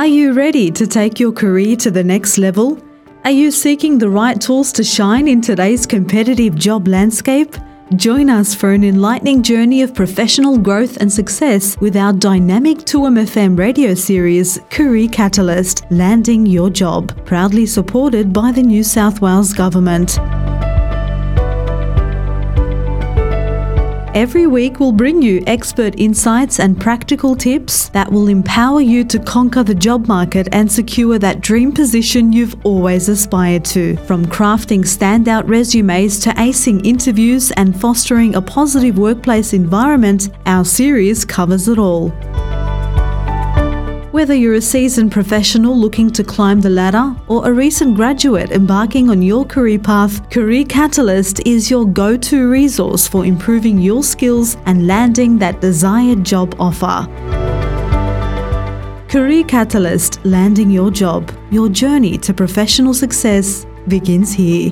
Are you ready to take your career to the next level? Are you seeking the right tools to shine in today's competitive job landscape? Join us for an enlightening journey of professional growth and success with our dynamic 2MFM radio series, Career Catalyst Landing Your Job, proudly supported by the New South Wales Government. Every week, we'll bring you expert insights and practical tips that will empower you to conquer the job market and secure that dream position you've always aspired to. From crafting standout resumes to acing interviews and fostering a positive workplace environment, our series covers it all. Whether you're a seasoned professional looking to climb the ladder or a recent graduate embarking on your career path, Career Catalyst is your go to resource for improving your skills and landing that desired job offer. Career Catalyst Landing Your Job. Your journey to professional success begins here.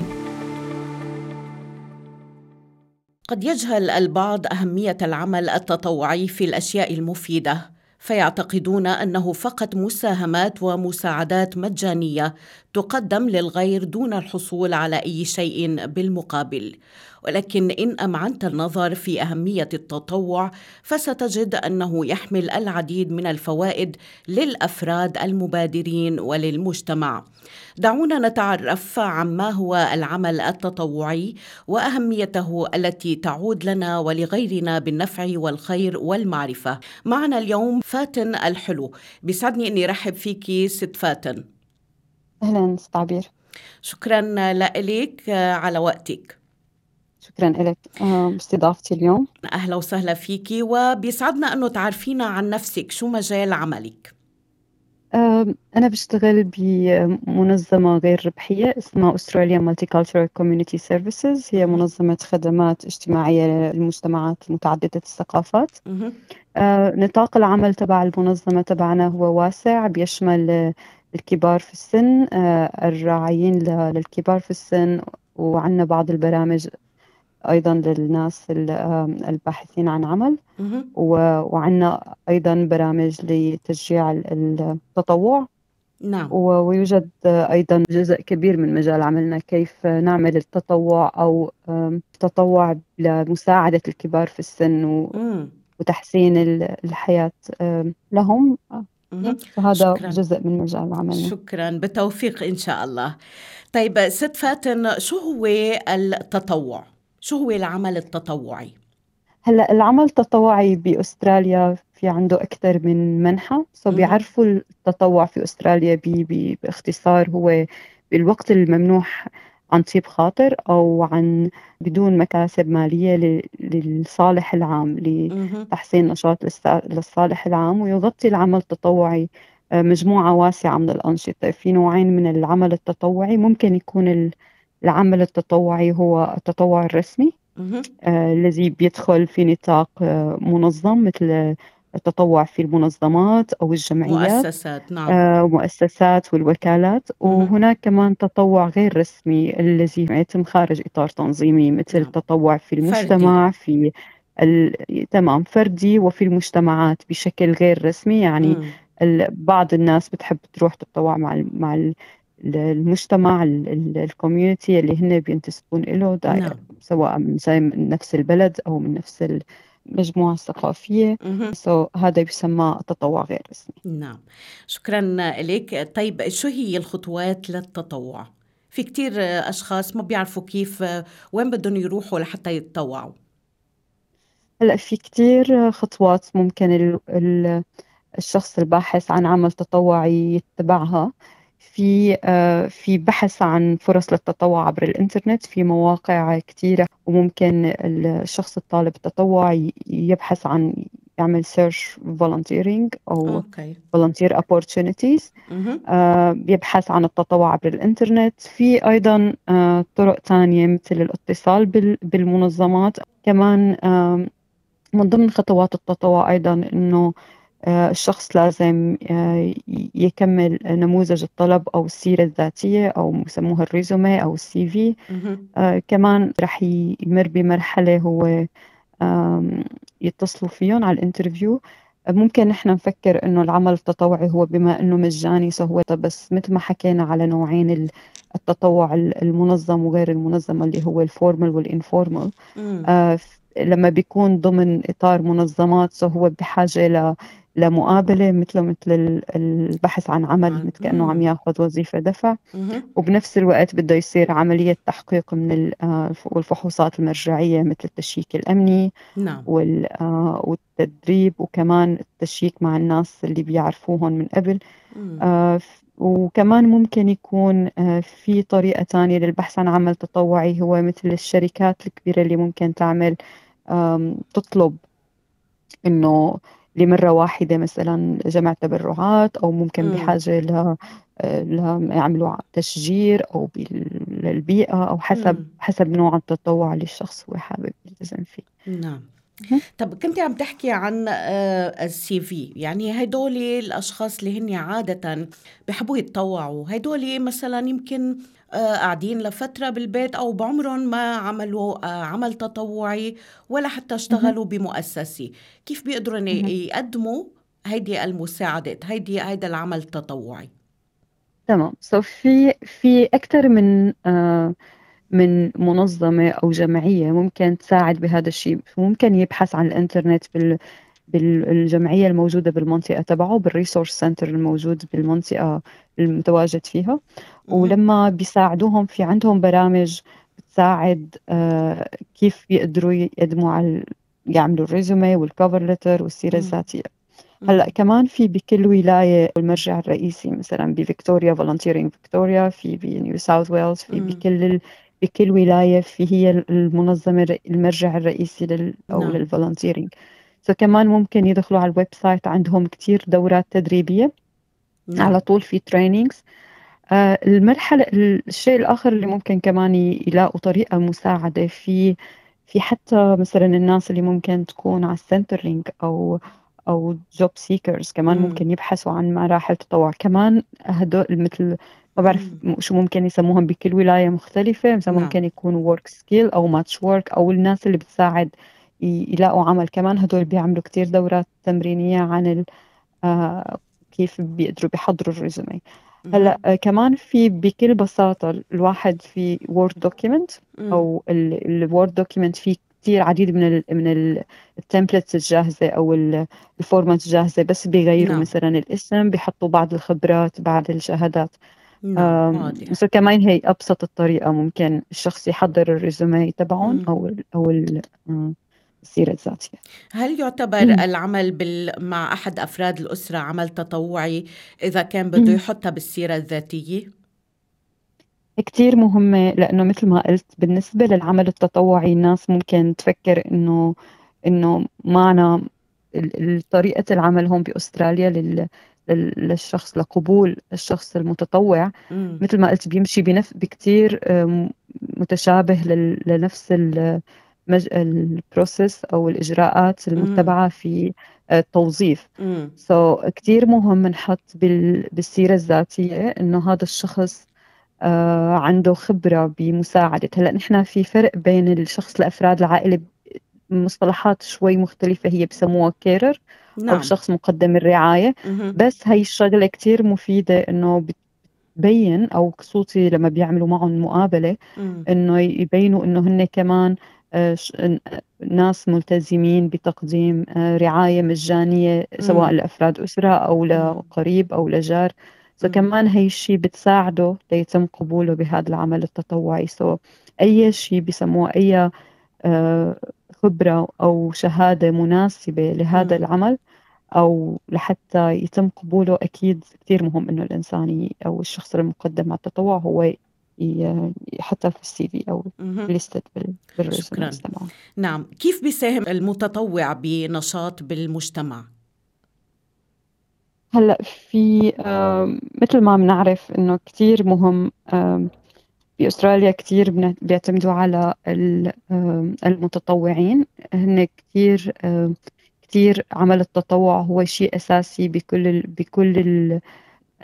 قد يجهل البعض أهمية العمل التطوعي في الأشياء المفيدة فيعتقدون أنه فقط مساهمات ومساعدات مجانية تقدم للغير دون الحصول على أي شيء بالمقابل. ولكن إن أمعنت النظر في أهمية التطوع فستجد أنه يحمل العديد من الفوائد للأفراد المبادرين وللمجتمع. دعونا نتعرف عما هو العمل التطوعي وأهميته التي تعود لنا ولغيرنا بالنفع والخير والمعرفة. معنا اليوم فاتن الحلو. بيسعدني إني رحب فيكي ست فاتن. أهلا ست عبير. شكرا لك على وقتك. شكرا لك باستضافتي اليوم. أهلا وسهلا فيكي. وبيسعدنا أنه تعرفينا عن نفسك شو مجال عملك؟ أنا بشتغل بمنظمة غير ربحية اسمها Australia Multicultural Community Services. هي منظمة خدمات اجتماعية للمجتمعات متعددة الثقافات. نطاق العمل تبع المنظمة تبعنا هو واسع بيشمل الكبار في السن الراعيين للكبار في السن وعندنا بعض البرامج أيضا للناس الباحثين عن عمل وعندنا أيضا برامج لتشجيع التطوع. نعم. ويوجد أيضا جزء كبير من مجال عملنا كيف نعمل التطوع أو تطوع لمساعدة الكبار في السن وتحسين الحياة لهم. فهذا شكرا. جزء من مجال عملنا. شكرا. بالتوفيق إن شاء الله. طيب ست فاتن شو هو التطوع؟ شو هو العمل التطوعي؟ هلأ العمل التطوعي بأستراليا في عنده أكثر من منحى so بيعرفوا التطوع في أستراليا بي بي باختصار هو بالوقت الممنوح عن طيب خاطر أو عن بدون مكاسب مالية للصالح العام لتحسين نشاط للصالح العام ويغطي العمل التطوعي مجموعة واسعة من الأنشطة. في نوعين من العمل التطوعي ممكن يكون العمل التطوعي هو التطوع الرسمي آه الذي بيدخل في نطاق آه منظم مثل التطوع في المنظمات أو الجمعيات مؤسسات نعم آه مؤسسات والوكالات وهناك كمان تطوع غير رسمي الذي يتم خارج إطار تنظيمي مثل نعم. التطوع في المجتمع فردي. في ال... تمام فردي وفي المجتمعات بشكل غير رسمي يعني ال... بعض الناس بتحب تروح تتطوع مع ال... مع. المجتمع ال community اللي هن بينتسبون له نعم. سواء من نفس البلد أو من نفس المجموعة الثقافية so so, هذا يسمى تطوع غير رسمي. نعم. شكرا لك. طيب شو هي الخطوات للتطوع؟ في كتير أشخاص ما بيعرفوا كيف وين بدهم يروحوا لحتى يتطوعوا؟ هلأ في كتير خطوات ممكن ال ال الشخص الباحث عن عمل تطوعي يتبعها. في في بحث عن فرص للتطوع عبر الإنترنت في مواقع كثيرة وممكن الشخص الطالب التطوع يبحث عن يعمل سيرش volunteering أو okay. volunteer opportunities آه بيبحث عن التطوع عبر الإنترنت. في أيضا آه طرق ثانية مثل الاتصال بالمنظمات. كمان آه من ضمن خطوات التطوع أيضا إنه الشخص لازم يكمل نموذج الطلب أو السيرة الذاتية أو يسموها ال résumé أو ال CV. كمان رح يمر بمرحلة هو يتصلوا فيهم على ال interview. ممكن نحن نفكر إنه العمل التطوعي هو بما إنه مجاني فهو بس مثل ما حكينا على نوعين التطوع المنظم وغير المنظم اللي هو ال formal وال informal آه لما بيكون ضمن إطار منظمات فهو بحاجة ل لمقابلة مثله مثل البحث عن عمل مثل كأنه عم ياخذ وظيفة دفع. وبنفس الوقت بده يصير عملية تحقيق من آه، الفحوصات المرجعية مثل ال check الأمني نعم. آه، والتدريب وكمان ال check مع الناس اللي بيعرفوهم من قبل. آه، وكمان ممكن يكون في طريقة ثانية للبحث عن عمل تطوعي هو مثل الشركات الكبيرة اللي ممكن تعمل تطلب إنه لمرة واحدة مثلا جمع تبرعات أو ممكن بحاجة ل يعملوا تشجير أو للبيئة أو حسب حسب نوع التطوع اللي الشخص هو حابب يلتزم فيه. نعم. طب كنت عم تحكي عن آه، السي في يعني هدول الأشخاص اللي هن عادة بحبوا يتطوعوا هدول مثلا يمكن قاعدين لفترة بالبيت أو بعمرهم ما عملوا آه، عمل تطوعي ولا حتى اشتغلوا بمؤسسة. كيف بيقدروا يقدموا هيدي المساعدات هيدي هيدا العمل التطوعي؟ تمام. سو في في أكثر من آه من منظمة أو جمعية ممكن تساعد بهذا الشيء. ممكن يبحث عن الإنترنت بال بالجمعية الموجودة بالمنطقة تبعه بال resource centre الموجود بالمنطقة المتواجد فيها. ولما بيساعدوهم في عندهم برامج بتساعد آه، كيف بيقدروا يقدموا على يعملوا ال résumé وال cover letter والسيرة الذاتية. هلأ كمان في بكل ولاية المرجع الرئيسي مثلا بفيكتوريا Volunteering Victoria في بنيو ساوث ويلز في بكل بكل ولاية في هي المنظمة المرجع الرئيسي لل أو نعم. لل volunteering فكمان ممكن يدخلوا على ال website عندهم كتير دورات تدريبية نعم. على طول في trainings آه المرحلة الشيء الآخر اللي ممكن كمان يلاقوا طريقة مساعدة في في حتى مثلا الناس اللي ممكن تكون على ال Centrelink أو أو job seekers كمان مم. ممكن يبحثوا عن مراحل تطوع كمان هدول مثل ما بعرف شو ممكن يسموهم بكل ولاية مختلفة مثلا نعم. ممكن يكونوا WorkSkil أو MatchWorks أو الناس اللي بتساعد يلاقوا عمل كمان. هدول بيعملوا كتير دورات تمرينية عن آه كيف بيقدروا بيحضروا ال résumé هلأ آه كمان في بكل بساطة الواحد في Word document أو ال Word document فيه كتير عديد من ال من ال templates الجاهزة أو ال formats الجاهزة بس بيغيروا نعم. مثلا الاسم بيحطوا بعض الخبرات بعض الشهادات. نعم بس كمان هي أبسط الطريقة ممكن الشخص يحضر ال résumé تبعهم أو أو السيرة الذاتية هل يعتبر مم. العمل بال... مع أحد أفراد الأسرة عمل تطوعي إذا كان بده يحطها بالسيرة الذاتية؟ كتير مهمة لأنه مثل ما قلت بالنسبة للعمل التطوعي الناس ممكن تفكر إنه إنه معنا طريقة العمل هون بأستراليا لل للشخص لقبول الشخص المتطوع مم. مثل ما قلت بيمشي بنفس بكتير متشابه لنفس ال process أو الإجراءات المتبعة في التوظيف so, كثير مهم نحط بالسيرة الذاتية إنه هذا الشخص آه عنده خبرة بمساعدة هلأ نحن في فرق بين الشخص لافراد العائلة مصطلحات شوي مختلفة هي بسموها carer نعم. أو شخص مقدم الرعاية مم. بس هي الشغلة كتير مفيدة إنه بتبين أو خصوصي لما بيعملوا معهم مقابلة مم. إنه يبينوا إنه هن كمان آه، ناس ملتزمين بتقديم آه، رعاية مجانية سواء لأفراد أسرة أو لقريب أو لجار. فكمان هي الشيء بتساعده ليتم قبوله بهذا العمل التطوعي. سو أي شيء بسموه أي آه، خبرة أو شهادة مناسبة لهذا العمل أو لحتى يتم قبوله أكيد كثير مهم إنه الإنسان أو الشخص المقدم على التطوع هو حتى في السي في أو ليستد تبعه نعم. كيف بيساهم المتطوع بنشاط بالمجتمع؟ هلأ في مثل ما بنعرف إنه كثير مهم باستراليا كثير بيعتمدوا على المتطوعين. هن كثير كثير عمل التطوع هو شيء أساسي بكل بكل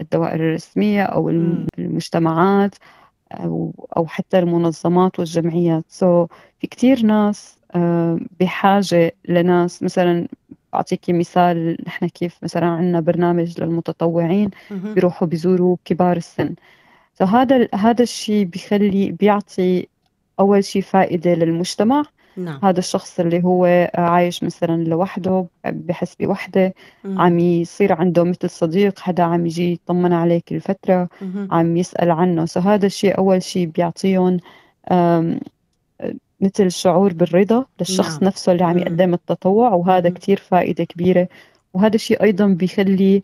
الدوائر الرسمية أو المجتمعات. أو, أو حتى المنظمات والجمعيات. سو so, في كتير ناس آه، بحاجة لناس. مثلا أعطيكي مثال نحن كيف مثلا عندنا برنامج للمتطوعين بيروحوا بيزوروا كبار السن. فهذا هذا الشيء بيخلي بيعطي أول شيء فائدة للمجتمع. نعم. هذا الشخص اللي هو عايش مثلا لوحده بحس بوحدة عم يصير عنده مثل صديق حدا عم يجي يطمن عليه كل فترة عم يسأل عنه. فهذا الشيء أول شيء بيعطيهم مثل شعور بالرضا للشخص نعم. نفسه اللي عم يقدم التطوع وهذا كتير فائدة كبيرة. وهذا الشيء أيضا بيخلي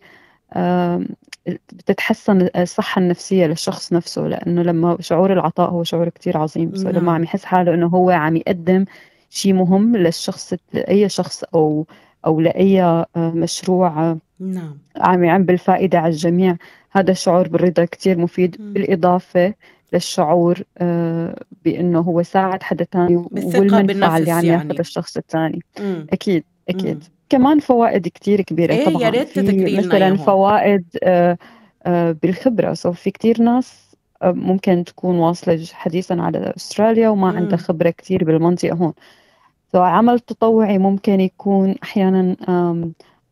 بتتحسن الصحة النفسية للشخص نفسه لأنه لما شعور العطاء هو شعور كتير عظيم. نعم. لما عم يحس حاله إنه هو عم يقدم شيء مهم للشخص لأي شخص أو أو لأي آه، مشروع نعم. عم يعم بالفائدة على الجميع هذا الشعور بالرضا كتير مفيد. م. بالإضافة للشعور آه، بأنه هو ساعد حدا تاني والمنفعة اللي عم ياخذ الشخص الثاني أكيد أكيد. م. كمان فوائد كتير كبيرة إيه طبعا. يا ريت في مثلا فوائد آه، بالخبرة. سو في كتير ناس ممكن تكون واصلة حديثا على أستراليا وما عندها خبرة كتير بالمنطقة هون. فعمل تطوعي ممكن يكون أحيانا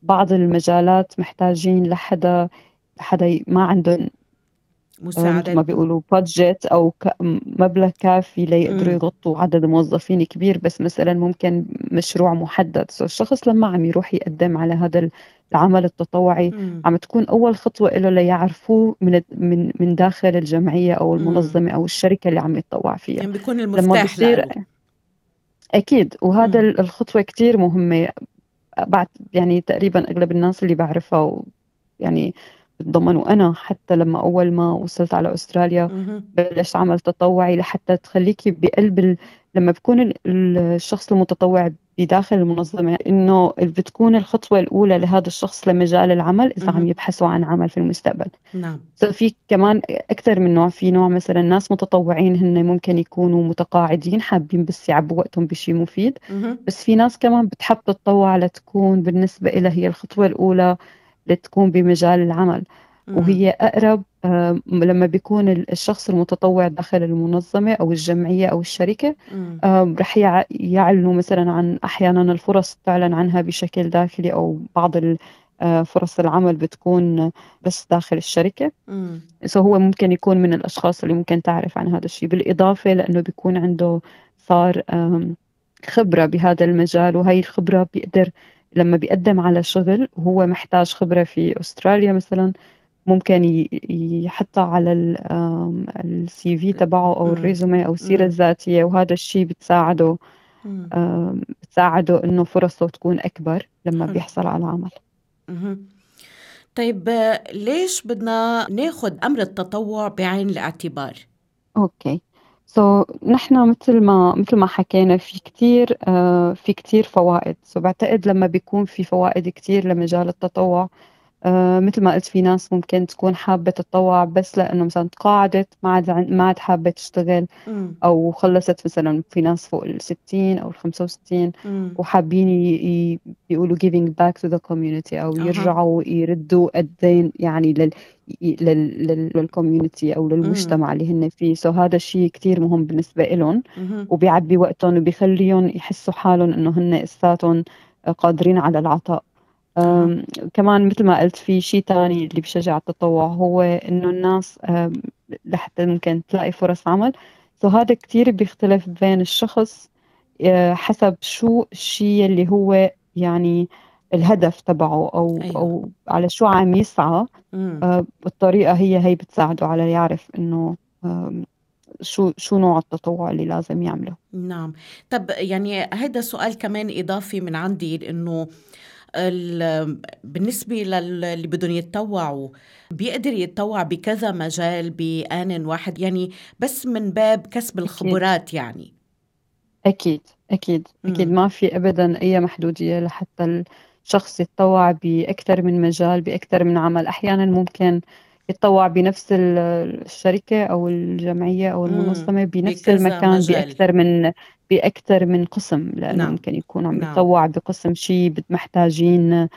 بعض المجالات محتاجين لحدا حدا ما عندهم مساعدة ما بيقولوا budget أو مبلغ كافي ليقدروا يغطوا عدد موظفين كبير بس مثلا ممكن مشروع محدد. so الشخص لما عم يروح يقدم على هذا العمل التطوعي مم. عم تكون أول خطوة له ليعرفوه من من من داخل الجمعية أو المنظمة أو الشركة اللي عم يتطوع فيها. يعني بيكون المفتاح لما أكيد. وهذا مم. الخطوة كتير مهمة. بعد يعني تقريبا أغلب الناس اللي بعرفها يعني بتضمنوا. أنا حتى لما أول ما وصلت على أستراليا بلشت عمل تطوعي لحتى تخليكي بقلب لما بكون الشخص المتطوع بداخل المنظمة إنه بتكون الخطوة الأولى لهذا الشخص لمجال العمل إذا عم يبحثوا عن عمل في المستقبل. نعم. في كمان أكثر من نوع في نوع مثلا ناس متطوعين هن ممكن يكونوا متقاعدين حابين بس يعبوا وقتهم بشيء مفيد. بس في ناس كمان بتحب تتطوع لتكون بالنسبة لها هي الخطوة الأولى لتكون بمجال العمل. وهي أقرب لما بيكون الشخص المتطوع داخل المنظمة أو الجمعية أو الشركة رح يعلنوا مثلا عن أحيانا الفرص تعلن عنها بشكل داخلي أو بعض فرص العمل بتكون بس داخل الشركة. سو هو ممكن يكون من الأشخاص اللي ممكن تعرف عن هذا الشيء. بالإضافة لأنه بيكون عنده صار خبرة بهذا المجال وهي الخبرة بيقدر لما بيقدم على شغل وهو محتاج خبرة في أستراليا مثلا ممكن يحطها على السي في تبعه أو الريزومي أو السيرة الذاتية وهذا الشيء بتساعده بتساعده إنه فرصه تكون أكبر لما بيحصل على عمل طيب ليش بدنا ناخذ أمر التطوع بعين الاعتبار؟ Okay. so, نحن مثل ما مثل ما حكينا في كثير uh, في كثير فوائد. so, بعتقد لما بيكون في فوائد كثير لمجال التطوع آه مثل ما قلت في ناس ممكن تكون حابة تتطوع بس لأنه مثلا تقاعدت ما عاد ما عاد حابة تشتغل أو خلصت مثلا في ناس فوق ال 60 أو ال 65 وحابين يقولوا giving back to the community أو يرجعوا يردوا الدين يعني لل لل community أو للمجتمع اللي هن فيه. so هذا الشيء كثير مهم بالنسبة لهم وبيعبي وقتهم وبيخليهم يحسوا حالهم إنه هن اساتهم قادرين على العطاء. كمان مثل ما قلت في شيء تاني اللي بشجع التطوع هو إنه الناس لحتى ممكن تلاقي فرص عمل. so هذا كتير بيختلف بين الشخص آه، حسب شو الشيء اللي هو يعني الهدف تبعه أو أيوة. أو على شو عم يسعى. آه، بالطريقة هي هي بتساعده على يعرف إنه شو شو نوع التطوع اللي لازم يعمله. نعم. طب يعني هذا سؤال كمان إضافي من عندي إنه بالنسبة للي بدهم يتطوعوا بيقدر يتطوع بكذا مجال بآن واحد يعني بس من باب كسب الخبرات أكيد. يعني أكيد أكيد أكيد. ما في أبدا أي محدودية لحتى الشخص يتطوع بأكثر من مجال بأكثر من عمل أحيانا ممكن يتطوع بنفس الشركة أو الجمعية أو المنظمة بنفس المكان مجال. بأكثر من بأكثر من قسم لأنه نعم. ممكن يكون عم نعم. يتطوع بقسم شيء محتاجين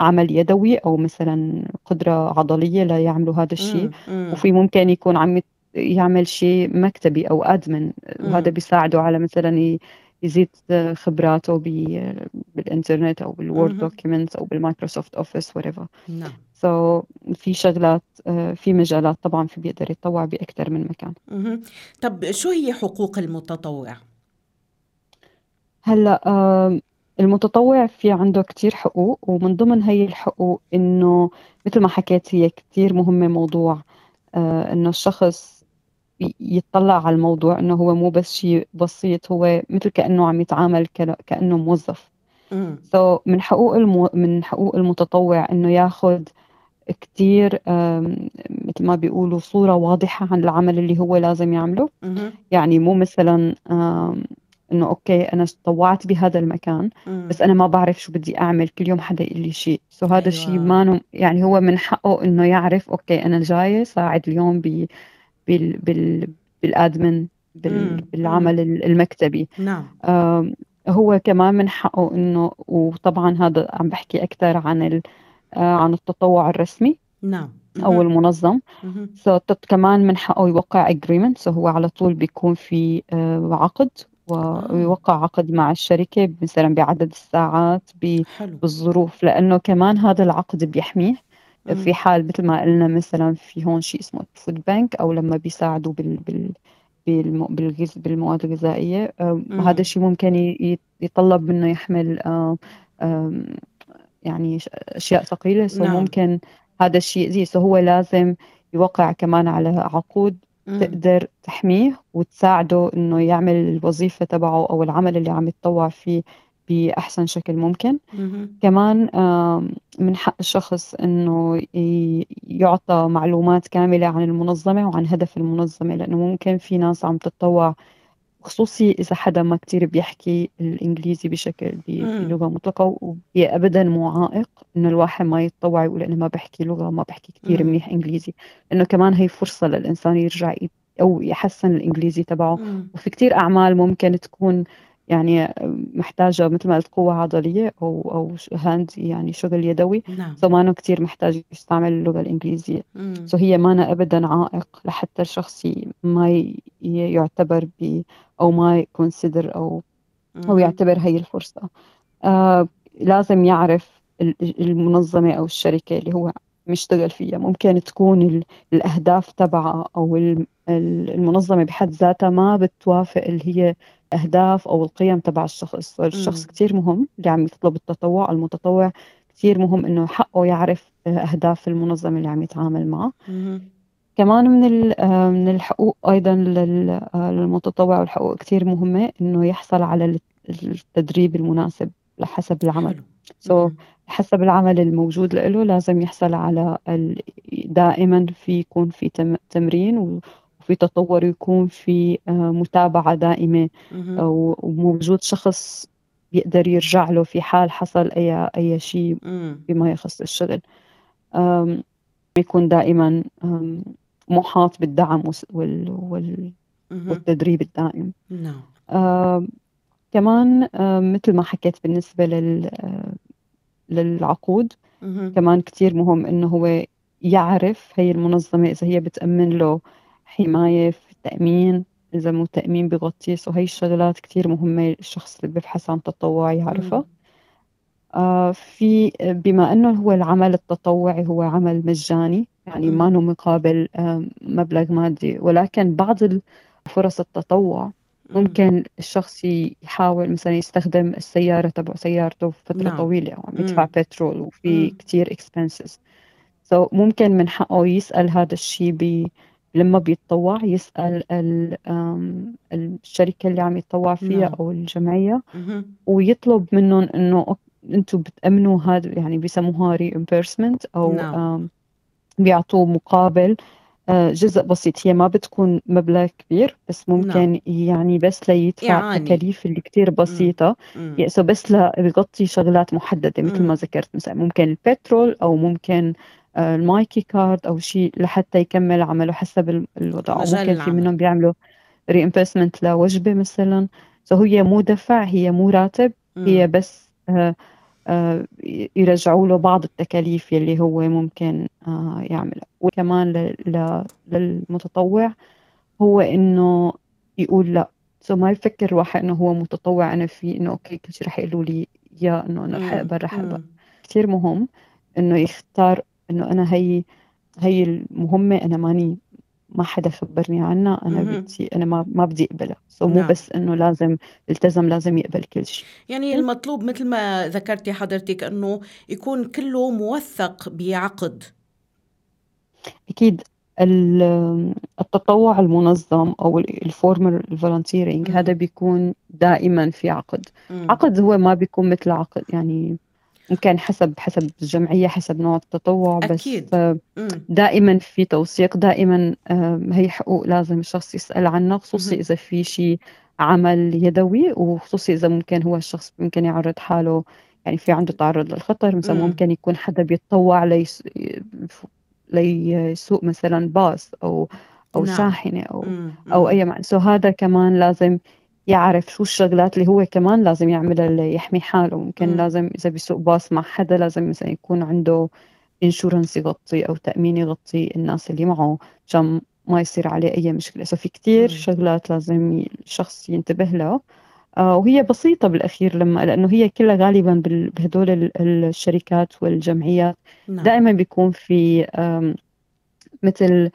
عمل يدوي أو مثلا قدرة عضلية ليعملوا هذا الشيء. وفي ممكن يكون عم يعمل شيء مكتبي أو أدمن وهذا بيساعده على مثلا يزيد خبراته بالإنترنت أو بال Word documents أو بال Microsoft Office whatever. نعم. so, في شغلات في مجالات طبعا في بيقدر يتطوع بأكثر من مكان. طب شو هي حقوق المتطوع؟ هلأ المتطوع في عنده كتير حقوق ومن ضمن هي الحقوق إنه مثل ما حكيت هي كتير مهمة موضوع آه، إنه الشخص يطلع على الموضوع إنه هو مو بس شيء بسيط هو مثل كأنه عم يتعامل كأنه موظف so من حقوق المو... من حقوق المتطوع إنه ياخذ كتير مثل ما بيقولوا صورة واضحة عن العمل اللي هو لازم يعمله. يعني مو مثلا إنه okay أنا تطوعت بهذا المكان مم. بس أنا ما بعرف شو بدي أعمل كل يوم حدا يقول لي شيء. so هذا أيوة. الشيء ما يعني هو من حقه إنه يعرف okay أنا جاي ساعد اليوم ب بال بال بال admin بال بالعمل المكتبي. نعم. هو كمان من حقه إنه وطبعا هذا عم بحكي أكثر عن عن التطوع الرسمي. نعم. أو المنظم. so, كمان من حقه يوقع agreement so هو على طول بيكون في آه عقد ويوقع عقد مع الشركة مثلا بعدد الساعات بالظروف. لأنه كمان هذا العقد بيحميه. في حال مثل ما قلنا مثلا في هون شيء اسمه food bank أو لما بيساعدوا بال, بال بالمواد الغذائية. هذا الشيء ممكن يطلب منه يحمل يعني أشياء ثقيلة. so نعم. ممكن هذا الشيء يأذيه so هو لازم يوقع كمان على عقود تقدر تحميه وتساعده إنه يعمل الوظيفة تبعه أو العمل اللي عم يتطوع فيه بأحسن شكل ممكن. كمان من حق الشخص إنه يعطى معلومات كاملة عن المنظمة وعن هدف المنظمة لأنه ممكن في ناس عم تتطوع خصوصي إذا حدا ما كتير بيحكي الإنجليزي بشكل بلغة مطلقة وهي أبدا مو عائق إنه الواحد ما يتطوع يقول أنا ما بحكي لغة ما بحكي كتير منيح إنجليزي. إنه كمان هي فرصة للإنسان يرجع أو يحسن الإنجليزي تبعه. وفي كتير أعمال ممكن تكون يعني محتاجة مثل ما قلت قوة عضلية أو أو hand يعني شغل يدوي. نعم. so ما كتير محتاج يستعمل اللغة الإنجليزية. so هي ما أبدا عائق لحتى الشخص ما يعتبر ب أو ما ي consider أو أو يعتبر هي الفرصة. آه لازم يعرف المنظمة أو الشركة اللي هو مشتغل فيها. ممكن تكون الأهداف تبعها أو المنظمة بحد ذاتها ما بتوافق اللي هي الأهداف أو القيم تبع الشخص الشخص كثير مهم اللي عم يطلب التطوع المتطوع كثير مهم إنه حقه يعرف أهداف المنظمة اللي عم يتعامل معها كمان من من الحقوق أيضا للمتطوع والحقوق كثير مهمة إنه يحصل على التدريب المناسب لحسب العمل. سو so, حسب العمل الموجود له لازم يحصل على دائما في يكون في تمرين وفي تطور يكون في آه، متابعة دائمة وموجود شخص بيقدر يرجع له في حال حصل أي أي شيء بما يخص الشغل. يكون دائما محاط بالدعم وال وال والتدريب الدائم. نعم. كمان مثل ما حكيت بالنسبة لل للعقود كمان كتير مهم إنه هو يعرف هي المنظمة إذا هي بتأمن له حماية في التأمين إذا مو تأمين بغطيه سو هي الشغلات كتير مهمة الشخص اللي بيبحث عن تطوع يعرفها. آه في بما أنه هو العمل التطوعي هو عمل مجاني يعني ما له مقابل آه مبلغ مادي. ولكن بعض فرص التطوع ممكن الشخص يحاول مثلا يستخدم السيارة تبع سيارته فترة نعم. طويلة وعم يدفع بترول وفي كتير expenses so ممكن من حقه يسأل هذا الشيء لما بيتطوع يسأل الشركة اللي عم يتطوع فيها نعم. أو الجمعية ويطلب منهم إنه أنتم بتأمنوا هذا يعني بيسموها reimbursement أو نعم. بيعطوه مقابل آه، جزء بسيط. هي ما بتكون مبلغ كبير بس ممكن نعم. يعني بس ليدفع التكاليف اللي كتير بسيطة. يعني بس ليغطي شغلات محددة مثل ما ذكرت. مثلا ممكن البترول أو ممكن ال Myki card أو شيء لحتى يكمل عمله حسب الوضع. ممكن في منهم بيعملوا reimbursement لوجبة مثلا. so هي مو دفع هي مو راتب هي بس آه، آه، يرجعوا له بعض التكاليف يلي هو ممكن يعملها. وكمان للمتطوع هو إنه يقول لا. so ما يفكر الواحد إنه هو متطوع أنا فيه إنه okay كل شيء رح يقولوا لي إياه إنه أنا رح اقبل رح اقبل كثير مهم إنه يختار إنه أنا هي هي المهمة أنا ماني ما حدا خبرني عنها أنا بدي أنا ما ما بدي أقبلها. so مو نعم. بس إنه لازم التزم لازم يقبل كل شيء. يعني المطلوب مثل ما ذكرتي حضرتك إنه يكون كله موثق بعقد. أكيد التطوع المنظم أو ال formal volunteering هذا بيكون دائما في عقد. مم. عقد هو ما بيكون مثل عقد يعني ممكن حسب حسب الجمعية حسب نوع التطوع أكيد. بس دائما في توثيق دائما هي حقوق لازم الشخص يسأل عنها خصوصي إذا في شيء عمل يدوي وخصوصي إذا ممكن هو الشخص ممكن يعرض حاله يعني في عنده تعرض للخطر مثلا ممكن يكون حدا بيتطوع ليس ليسوق مثلا باص أو أو نعم. شاحنة أو أو أي معنى سو هذا كمان لازم يعرف شو الشغلات اللي هو كمان لازم يعملها ليحمي حاله ممكن م. لازم إذا بيسوق باص مع حدا لازم مثلا يكون عنده insurance يغطي أو تأمين يغطي الناس اللي معه عشان ما يصير عليه أي مشكلة so في كتير م. شغلات لازم الشخص ينتبه لها آه وهي بسيطة بالأخير لما لأنه هي كلها غالبا بهدول الشركات والجمعيات نعم. دائما بيكون في مثل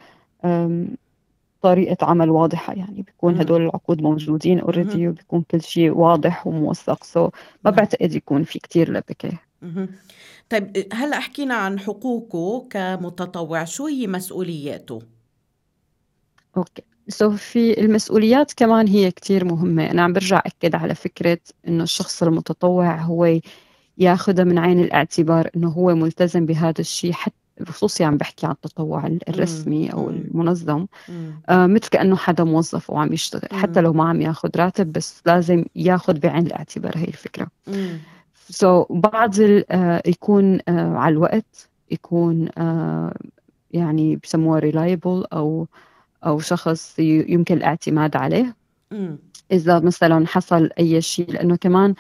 طريقة عمل واضحة يعني بيكون هدول العقود موجودين already وبيكون كل شيء واضح وموثق so ما بعتقد يكون في كتير لبكة طيب هلأ حكينا عن حقوقه كمتطوع شو هي مسؤولياته؟ okay so في المسؤوليات كمان هي كتير مهمة أنا عم برجع أكد على فكرة إنه الشخص المتطوع هو ياخذها من عين الاعتبار إنه هو ملتزم بهذا الشيء حتى بخصوصي عم بحكي عن التطوع الرسمي أو المنظم. آه مثل كأنه حدا موظف وعم يشتغل. حتى لو ما عم ياخذ راتب بس لازم ياخذ بعين الاعتبار هي الفكرة. so, بعض آه يكون آه على الوقت يكون آه يعني بسموها reliable أو أو شخص يمكن الاعتماد عليه. إذا مثلا حصل أي شيء لأنه كمان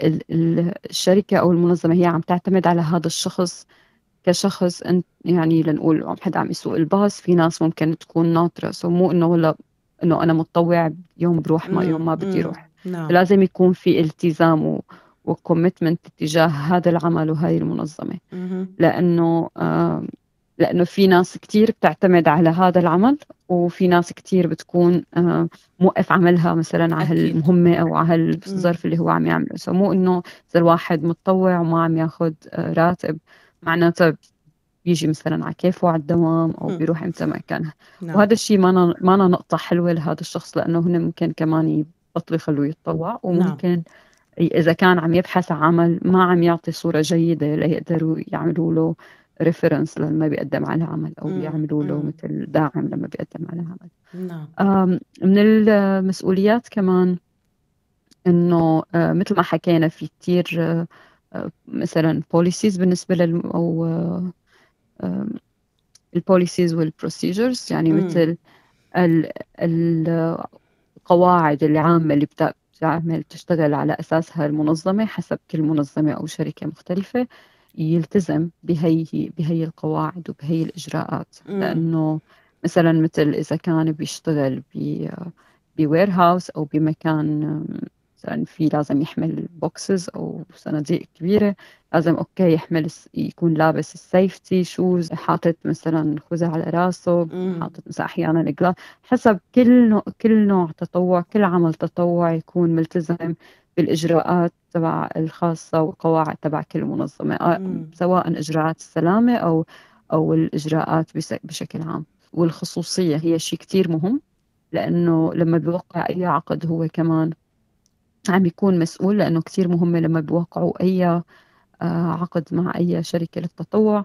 الشركة أو المنظمة هي عم تعتمد على هذا الشخص كشخص انت يعني لنقول حدا عم يسوق الباص في ناس ممكن تكون ناطرة. so مو إنه ولا إنه أنا متطوع يوم بروح ما يوم ما بدي أروح نعم. لازم يكون في التزام و... و commitment تجاه هذا العمل وهي المنظمة. مم. لأنه آه لأنه في ناس كثير بتعتمد على هذا العمل وفي ناس كثير بتكون آه موقف عملها مثلا على هالمهمة أو على الظرف اللي هو عم يعمله. so مو إنه إذا الواحد متطوع وما عم ياخذ آه راتب معناتها بيجي مثلا على كيفه على الدوام أو بيروح إمتى ما كان نعم. وهذا الشيء ما ما نقطة حلوة لهذا الشخص لأنه هن ممكن كمان يبطلوا يخلوه يتطوع نعم. وممكن نعم. إذا كان عم يبحث عن عمل ما عم يعطي صورة جيدة ليقدروا يعملوا له reference لما بيقدم على عمل أو بيعملوا له مثل داعم لما بيقدم على عمل نعم. من المسؤوليات كمان إنه آه، مثل ما حكينا في كثير آه، مثلا policies بالنسبة لل أو ال policies وال procedures يعني م. مثل القواعد العامة اللي بتعمل تشتغل على أساسها المنظمة حسب كل منظمة أو شركة مختلفة يلتزم بهي بهي القواعد وبهي الإجراءات م. لأنه مثلا مثل إذا كان بيشتغل ب warehouse أو بمكان مثلا في لازم يحمل boxes أو صناديق كبيرة لازم okay يحمل يكون لابس ال safety shoes حاطط مثلا خوذة على راسه حاطط مثلا أحيانا ال glasses حسب كل نوع كل نوع تطوع كل عمل تطوع يكون ملتزم بالإجراءات تبع الخاصة والقواعد تبع كل منظمة آه،. سواء إجراءات السلامة أو أو الإجراءات بشكل عام والخصوصية هي شيء كثير مهم لأنه لما بيوقع أي عقد هو كمان عم يكون مسؤول لأنه كثير مهمة لما بيوقعوا أي آه، عقد مع أي شركة للتطوع.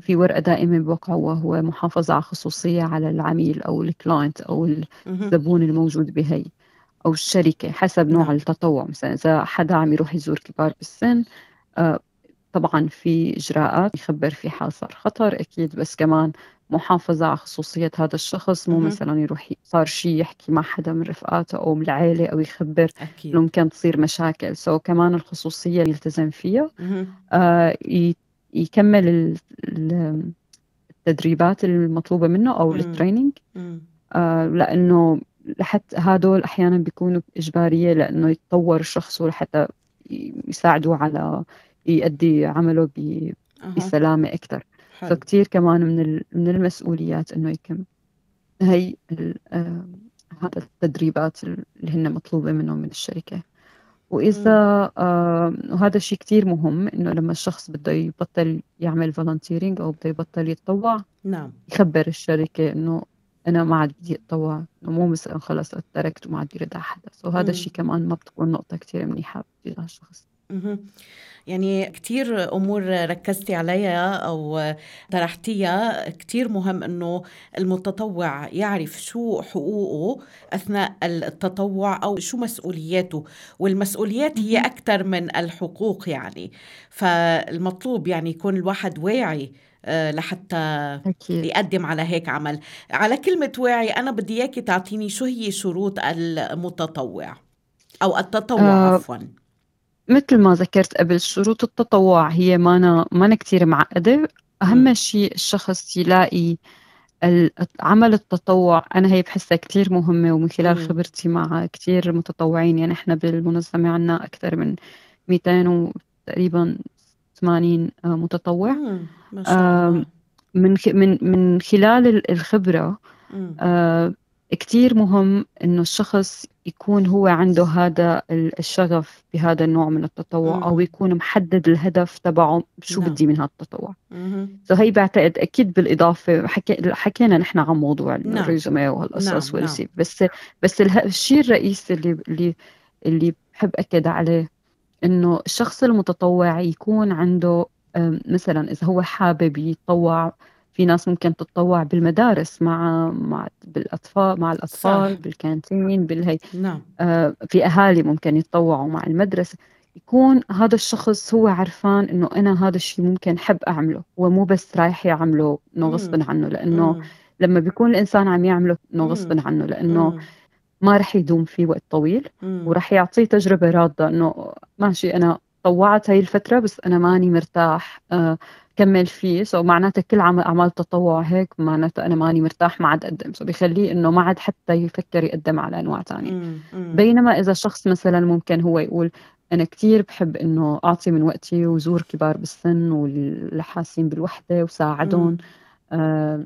في ورقة دائما بيوقعوا وهو محافظة على خصوصية على العميل أو ال client أو الزبون الموجود بهي أو الشركة حسب نوع نعم. التطوع. مثلا إذا حدا عم يروح يزور كبار بالسن آه، طبعا في إجراءات يخبر في حال صار خطر أكيد بس كمان محافظة على خصوصية هذا الشخص مو مثلا يروح صار شيء يحكي مع حدا من رفقاته أو من العائلة أو يخبر أكيد. ممكن تصير مشاكل. so, كمان الخصوصية يلتزم فيها آه يكمل التدريبات المطلوبة منه أو التريننج آه لأنه لحتى هدول أحيانا بيكونوا إجبارية لأنه يتطور الشخص ولحتى يساعدوا على يؤدي عمله بسلامة أكثر فكتير كمان من من المسؤوليات إنه يكون هي آه، هذا التدريبات اللي هن مطلوبة منهم من الشركة. وإذا آه وهذا الشيء كتير مهم إنه لما الشخص بده يبطل يعمل فولنتيرينج أو بده يبطل يتطوع نعم. يخبر الشركة إنه أنا ما عاد بدي أتطوع إنه مو مثلا خلص تركت وما عاد برد على حدا وهذا الشيء كمان ما بتكون نقطة كتير منيحة تجاه الشخص. يعني كتير أمور ركزتي عليها أو طرحتيها. كتير مهم أنه المتطوع يعرف شو حقوقه أثناء التطوع أو شو مسؤولياته والمسؤوليات هي أكثر من الحقوق يعني. فالمطلوب يعني يكون الواحد واعي آه، لحتى أكيد. يقدم على هيك عمل. على كلمة واعي أنا بدي إياكي تعطيني شو هي شروط المتطوع أو التطوع آه عفواً. مثل ما ذكرت قبل شروط التطوع هي مانا مانا كثير معقدة. أهم شيء الشخص يلاقي عمل التطوع. أنا هي بحسها كثير مهمة ومن خلال. خبرتي مع كثير متطوعين. يعني إحنا بالمنظمة عنا أكثر من 200 تقريبا 80 آه، متطوع. من من من خلال الخبرة كتير مهم إنه الشخص يكون هو عنده هذا الشغف بهذا النوع من التطوع مم. أو يكون محدد الهدف تبعه شو نعم. بدي من هذا التطوع فهي بعتقد أكيد بالإضافة حكي حكينا نحن عن موضوع نعم. الريزومي وهالقصص نعم. نعم. بس بس الشيء الرئيسي اللي اللي اللي بحب أكد عليه إنه الشخص المتطوع يكون عنده مثلا إذا هو حابب يتطوع في ناس ممكن تتطوع بالمدارس مع مع بالأطفال مع الأطفال صح. بالكانتين بالهي نعم آه في أهالي ممكن يتطوعوا مع المدرسة يكون هذا الشخص هو عرفان إنه أنا هذا الشيء ممكن حب أعمله هو مو بس رايح يعمله انه غصبا عنه لأنه مم. لما بيكون الإنسان عم يعمله انه غصبا عنه لأنه مم. ما رح يدوم فيه وقت طويل ورح يعطيه تجربة رافضة إنه ماشي أنا طوعت هاي الفترة بس أنا ماني مرتاح آه كمل فيه. so معناته كل عمل أعمال تطوع هيك معناته أنا ماني مرتاح ما عاد أقدم. so بخليه إنه ما عاد حتى يفكر يقدم على أنواع ثانية بينما إذا شخص مثلا ممكن هو يقول أنا كثير بحب إنه أعطي من وقتي وزور كبار بالسن واللي حاسين بالوحدة وساعدهم آه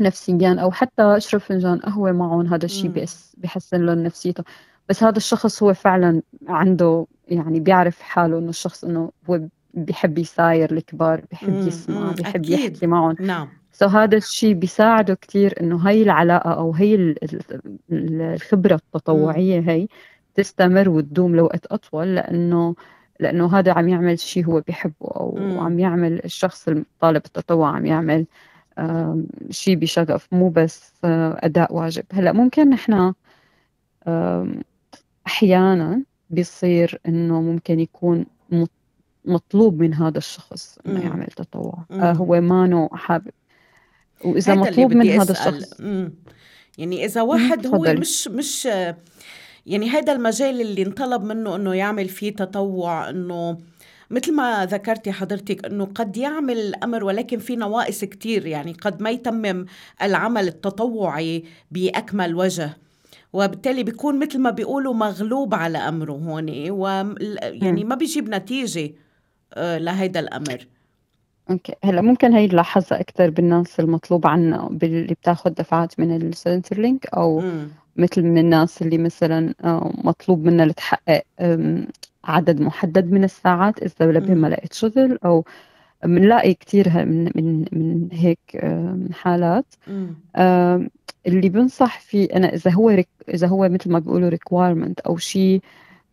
نفسيا أو حتى اشرب فنجان قهوه معهم. هذا الشيء بيحسن لهم نفسيته. بس هذا الشخص هو فعلا عنده يعني بيعرف حاله إنه الشخص إنه هو بيحب يساير الكبار بيحب يسمع بيحب أكيد. يحكي معهم نعم سو هذا الشيء بيساعده كثير إنه هي العلاقة أو هي الخبرة التطوعية هي تستمر وتدوم لوقت أطول لأنه لأنه هذا عم يعمل شيء هو بيحبه أو مم. عم يعمل الشخص الطالب التطوع عم يعمل شيء بشغف مو بس آه، أداء واجب هلأ ممكن نحن أحيانا بيصير إنه ممكن يكون مطلوب من هذا الشخص إنه يعمل تطوع. آه هو مانو حابب. وإذا مطلوب من هذا الشخص مم. يعني إذا واحد هو مش مش يعني هذا المجال اللي انطلب منه إنه يعمل فيه تطوع إنه مثل ما ذكرتي حضرتك إنه قد يعمل الامر ولكن في نواقص كتير. يعني قد ما يتمم العمل التطوعي بأكمل وجه. وبالتالي بيكون مثل ما بيقولوا مغلوب على أمره هون. ويعني ما بيجيب نتيجة. لهيدا الأمر. okay. هلا ممكن هي نلاحظها أكثر بالناس المطلوب عنا اللي بتاخذ دفعات من ال Centrelink أو م. مثل من الناس اللي مثلا آه، مطلوب منها لتحقق عدد محدد من الساعات إذا لبي ما لقيت شغل أو بنلاقي كثير من من من هيك حالات. اللي بنصح فيه أنا إذا هو إذا هو مثل ما بيقولوا requirement أو شيء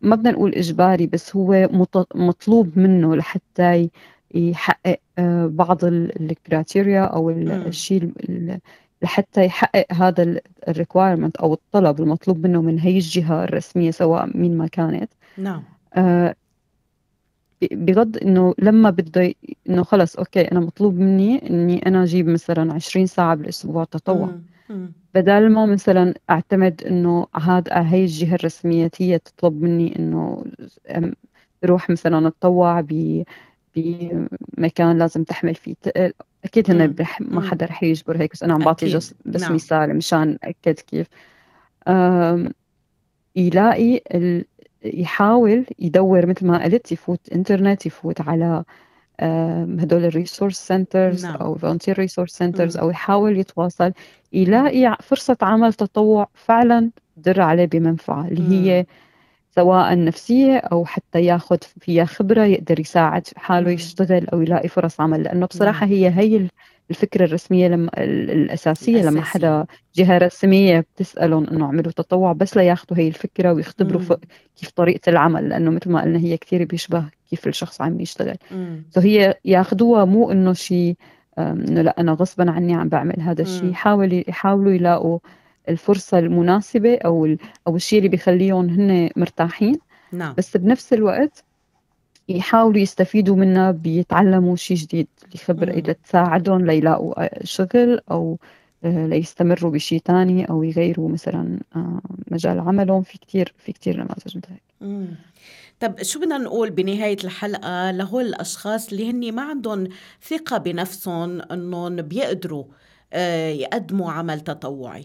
ما بدنا نقول إجباري بس هو مطلوب منه لحتى يحقق آه، بعض ال criteria أو الشيء لحتى يحقق هذا ال requirement أو الطلب المطلوب منه من هي الجهة الرسمية سواء مين ما كانت. نعم. آه بغض إنه لما بده إنه خلص okay أنا مطلوب مني إني أنا أجيب مثلا 20 ساعة بالأسبوع تطوع. بدل ما مثلا أعتمد إنه هذا هي الجهة الرسمية هي تطلب مني إنه روح مثلا أتطوع ب بمكان لازم تحمل فيه أكيد هن ما حدا رح يجبر هيك بس أنا عم بعطي بس نعم. مثال مشان أكد كيف. يلاقي يحاول يدور مثل ما قلت يفوت إنترنت يفوت على هدول ال resource centers نعم. أو volunteer resource centers أو يحاول يتواصل يلاقي فرصة عمل تطوع فعلا تدر عليه بمنفعة اللي هي سواء نفسية أو حتى ياخذ فيها خبرة يقدر يساعد حاله يشتغل أو يلاقي فرص عمل لأنه بصراحة نعم. هي هي الفكرة الرسمية لما الأساسية, الأساسية لما حدا جهة رسمية بتسألهم إنه اعملوا تطوع بس لياخذوا هي الفكرة ويختبروا كيف طريقة العمل لأنه مثل ما قلنا هي كثير بيشبه كيف الشخص عم يشتغل. فهي ياخذوها مو إنه شيء إنه لا أنا غصبا عني عم بعمل هذا الشيء يحاول يحاولوا يلاقوا الفرصة المناسبة أو أو الشيء اللي بيخليهم هن مرتاحين. نعم. بس بنفس الوقت يحاولوا يستفيدوا منها بيتعلموا شيء جديد لخبر إذا تساعدهم ليلاقوا شغل أو آه، ليستمروا بشيء تاني أو يغيروا مثلا آه، مجال عملهم. في كتير في كتير نماذج مثل هيك طب شو بدنا نقول بنهاية الحلقة لهول الأشخاص اللي هن ما عندهم ثقة بنفسهم أنهم بيقدروا آه، يقدموا عمل تطوعي؟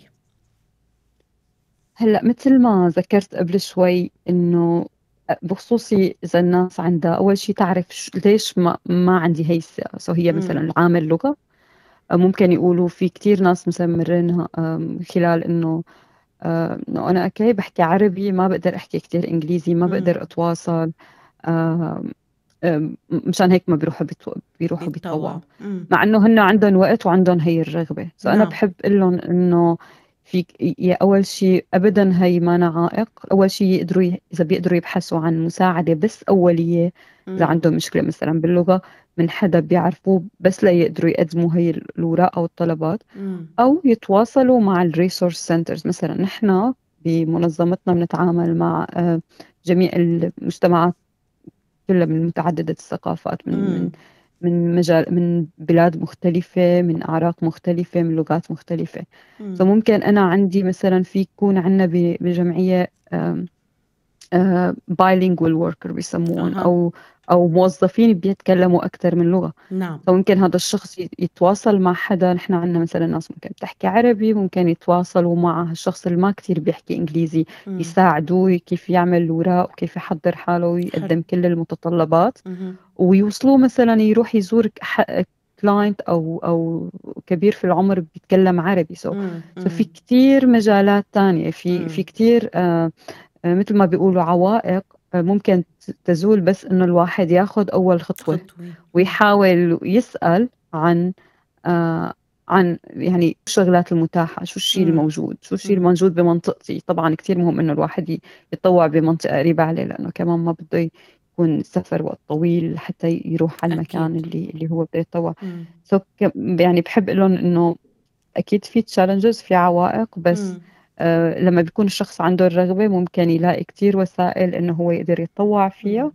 هلأ مثل ما ذكرت قبل شوي إنه بخصوصي اذا الناس عندها أول شيء تعرف ليش ما, ما عندي هي الثقه so هي مثلا العامل لغة. ممكن يقولوا في كتير ناس مثلا مرينها خلال إنه إنه أنا okay بحكي عربي ما بقدر أحكي كتير إنجليزي ما بقدر أتواصل مشان هيك ما بيروحوا بيروحوا بيتطوعوا. مع إنه هن عندهم وقت وعندهم هي الرغبة. so أنا نعم. بحب أقول لهم إنه فيك أول شيء ابدا هي ما عائق. أول شيء يقدروا ي... إذا بيقدروا يبحثوا عن مساعدة بس أولية إذا عندهم مشكلة مثلا باللغة من حدا بيعرفوه بس ليقدروا يقدموا هي الاوراق أو الطلبات. أو يتواصلوا مع ال resource centers مثلا نحن بمنظمتنا بنتعامل مع آه، جميع المجتمعات كلها من متعددة الثقافات من, من من مجال من بلاد مختلفة من أعراق مختلفة من لغات مختلفة مم. فممكن أنا عندي مثلا في يكون عندنا بجمعية بايلينجوال وركر بيسموهم أه. أو أو موظفين بيتكلموا أكثر من لغة نعم فممكن هذا الشخص يتواصل مع حدا نحن عندنا مثلا ناس ممكن بتحكي عربي ممكن يتواصلوا مع الشخص اللي ما كثير بيحكي إنجليزي مم. يساعدوه كيف يعمل الأوراق وكيف يحضر حاله ويقدم كل المتطلبات مم. ويوصلوه مثلا يروح يزور client أو أو كبير في العمر بيتكلم عربي so so. ففي كثير مجالات تانية في مم. في كثير آه مثل ما بيقولوا عوائق آه ممكن تزول بس إنه الواحد ياخذ أول خطوة, خطوة. ويحاول يسأل عن آه عن يعني الشغلات المتاحة شو الشيء الموجود شو الشيء الموجود بمنطقتي. طبعا كثير مهم إنه الواحد يتطوع بمنطقة قريبة عليه لأنه كمان ما بده يكون السفر وقت طويل حتى يروح على المكان أكيد. اللي اللي هو بده يتطوع. so يعني بحب لهم إنه أكيد في challenges في عوائق بس آه لما بيكون الشخص عنده الرغبة ممكن يلاقي كتير وسائل إنه هو يقدر يتطوع فيها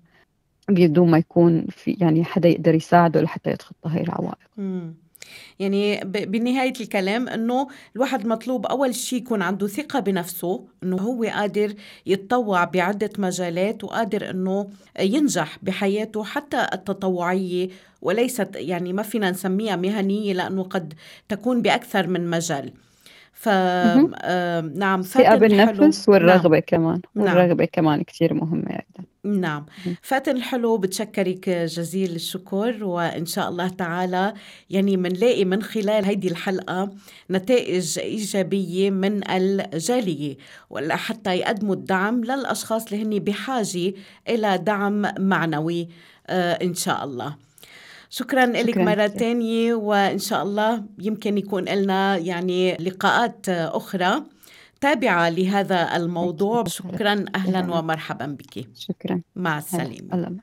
بدون ما يكون في يعني حدا يقدر يساعده لحتى يتخطى هاي العوائق. يعني بنهاية الكلام أنه الواحد مطلوب أول شيء يكون عنده ثقة بنفسه أنه هو قادر يتطوع بعدة مجالات وقادر أنه ينجح بحياته حتى التطوعية وليست يعني ما فينا نسميها مهنية لأنه قد تكون بأكثر من مجال. ف نعم الثقة بالنفس والرغبة نعم. كمان نعم. والرغبة نعم. كمان كثير مهمة أيضا نعم فاتن الحلو بتشكرك جزيل الشكر وإن شاء الله تعالى يعني منلاقي من خلال هيدي الحلقة نتائج إيجابية من الجالية ولا حتى يقدموا الدعم للأشخاص اللي هن بحاجة إلى دعم معنوي آه إن شاء الله شكرا لك مرة تانية وإن شاء الله يمكن يكون لنا يعني لقاءات أخرى تابعة لهذا الموضوع شكرا أهلا ومرحبا بك شكرا مع السلامة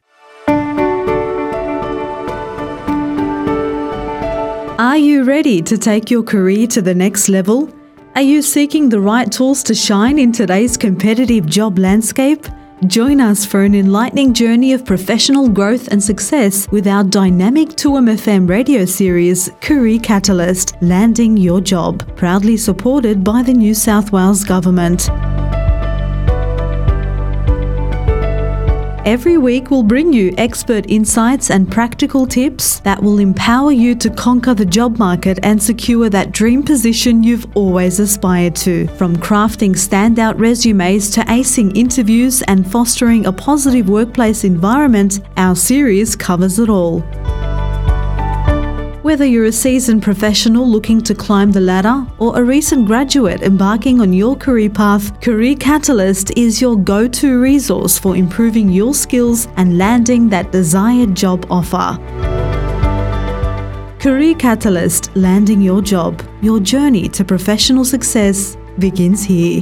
Are you ready to take your career to the next level? Are you seeking the right tools to shine in today's competitive job landscape? Join us for an enlightening journey of professional growth and success with our dynamic 2MFM radio series, Career Catalyst Landing Your Job, proudly supported by the New South Wales Government. Every week, we'll bring you expert insights and practical tips that will empower you to conquer the job market and secure that dream position you've always aspired to. From crafting standout resumes to acing interviews and fostering a positive workplace environment, our series covers it all. Whether you're a seasoned professional looking to climb the ladder or a recent graduate embarking on your career path, Career Catalyst is your go to resource for improving your skills and landing that desired job offer. Career Catalyst Landing Your Job. Your journey to professional success begins here.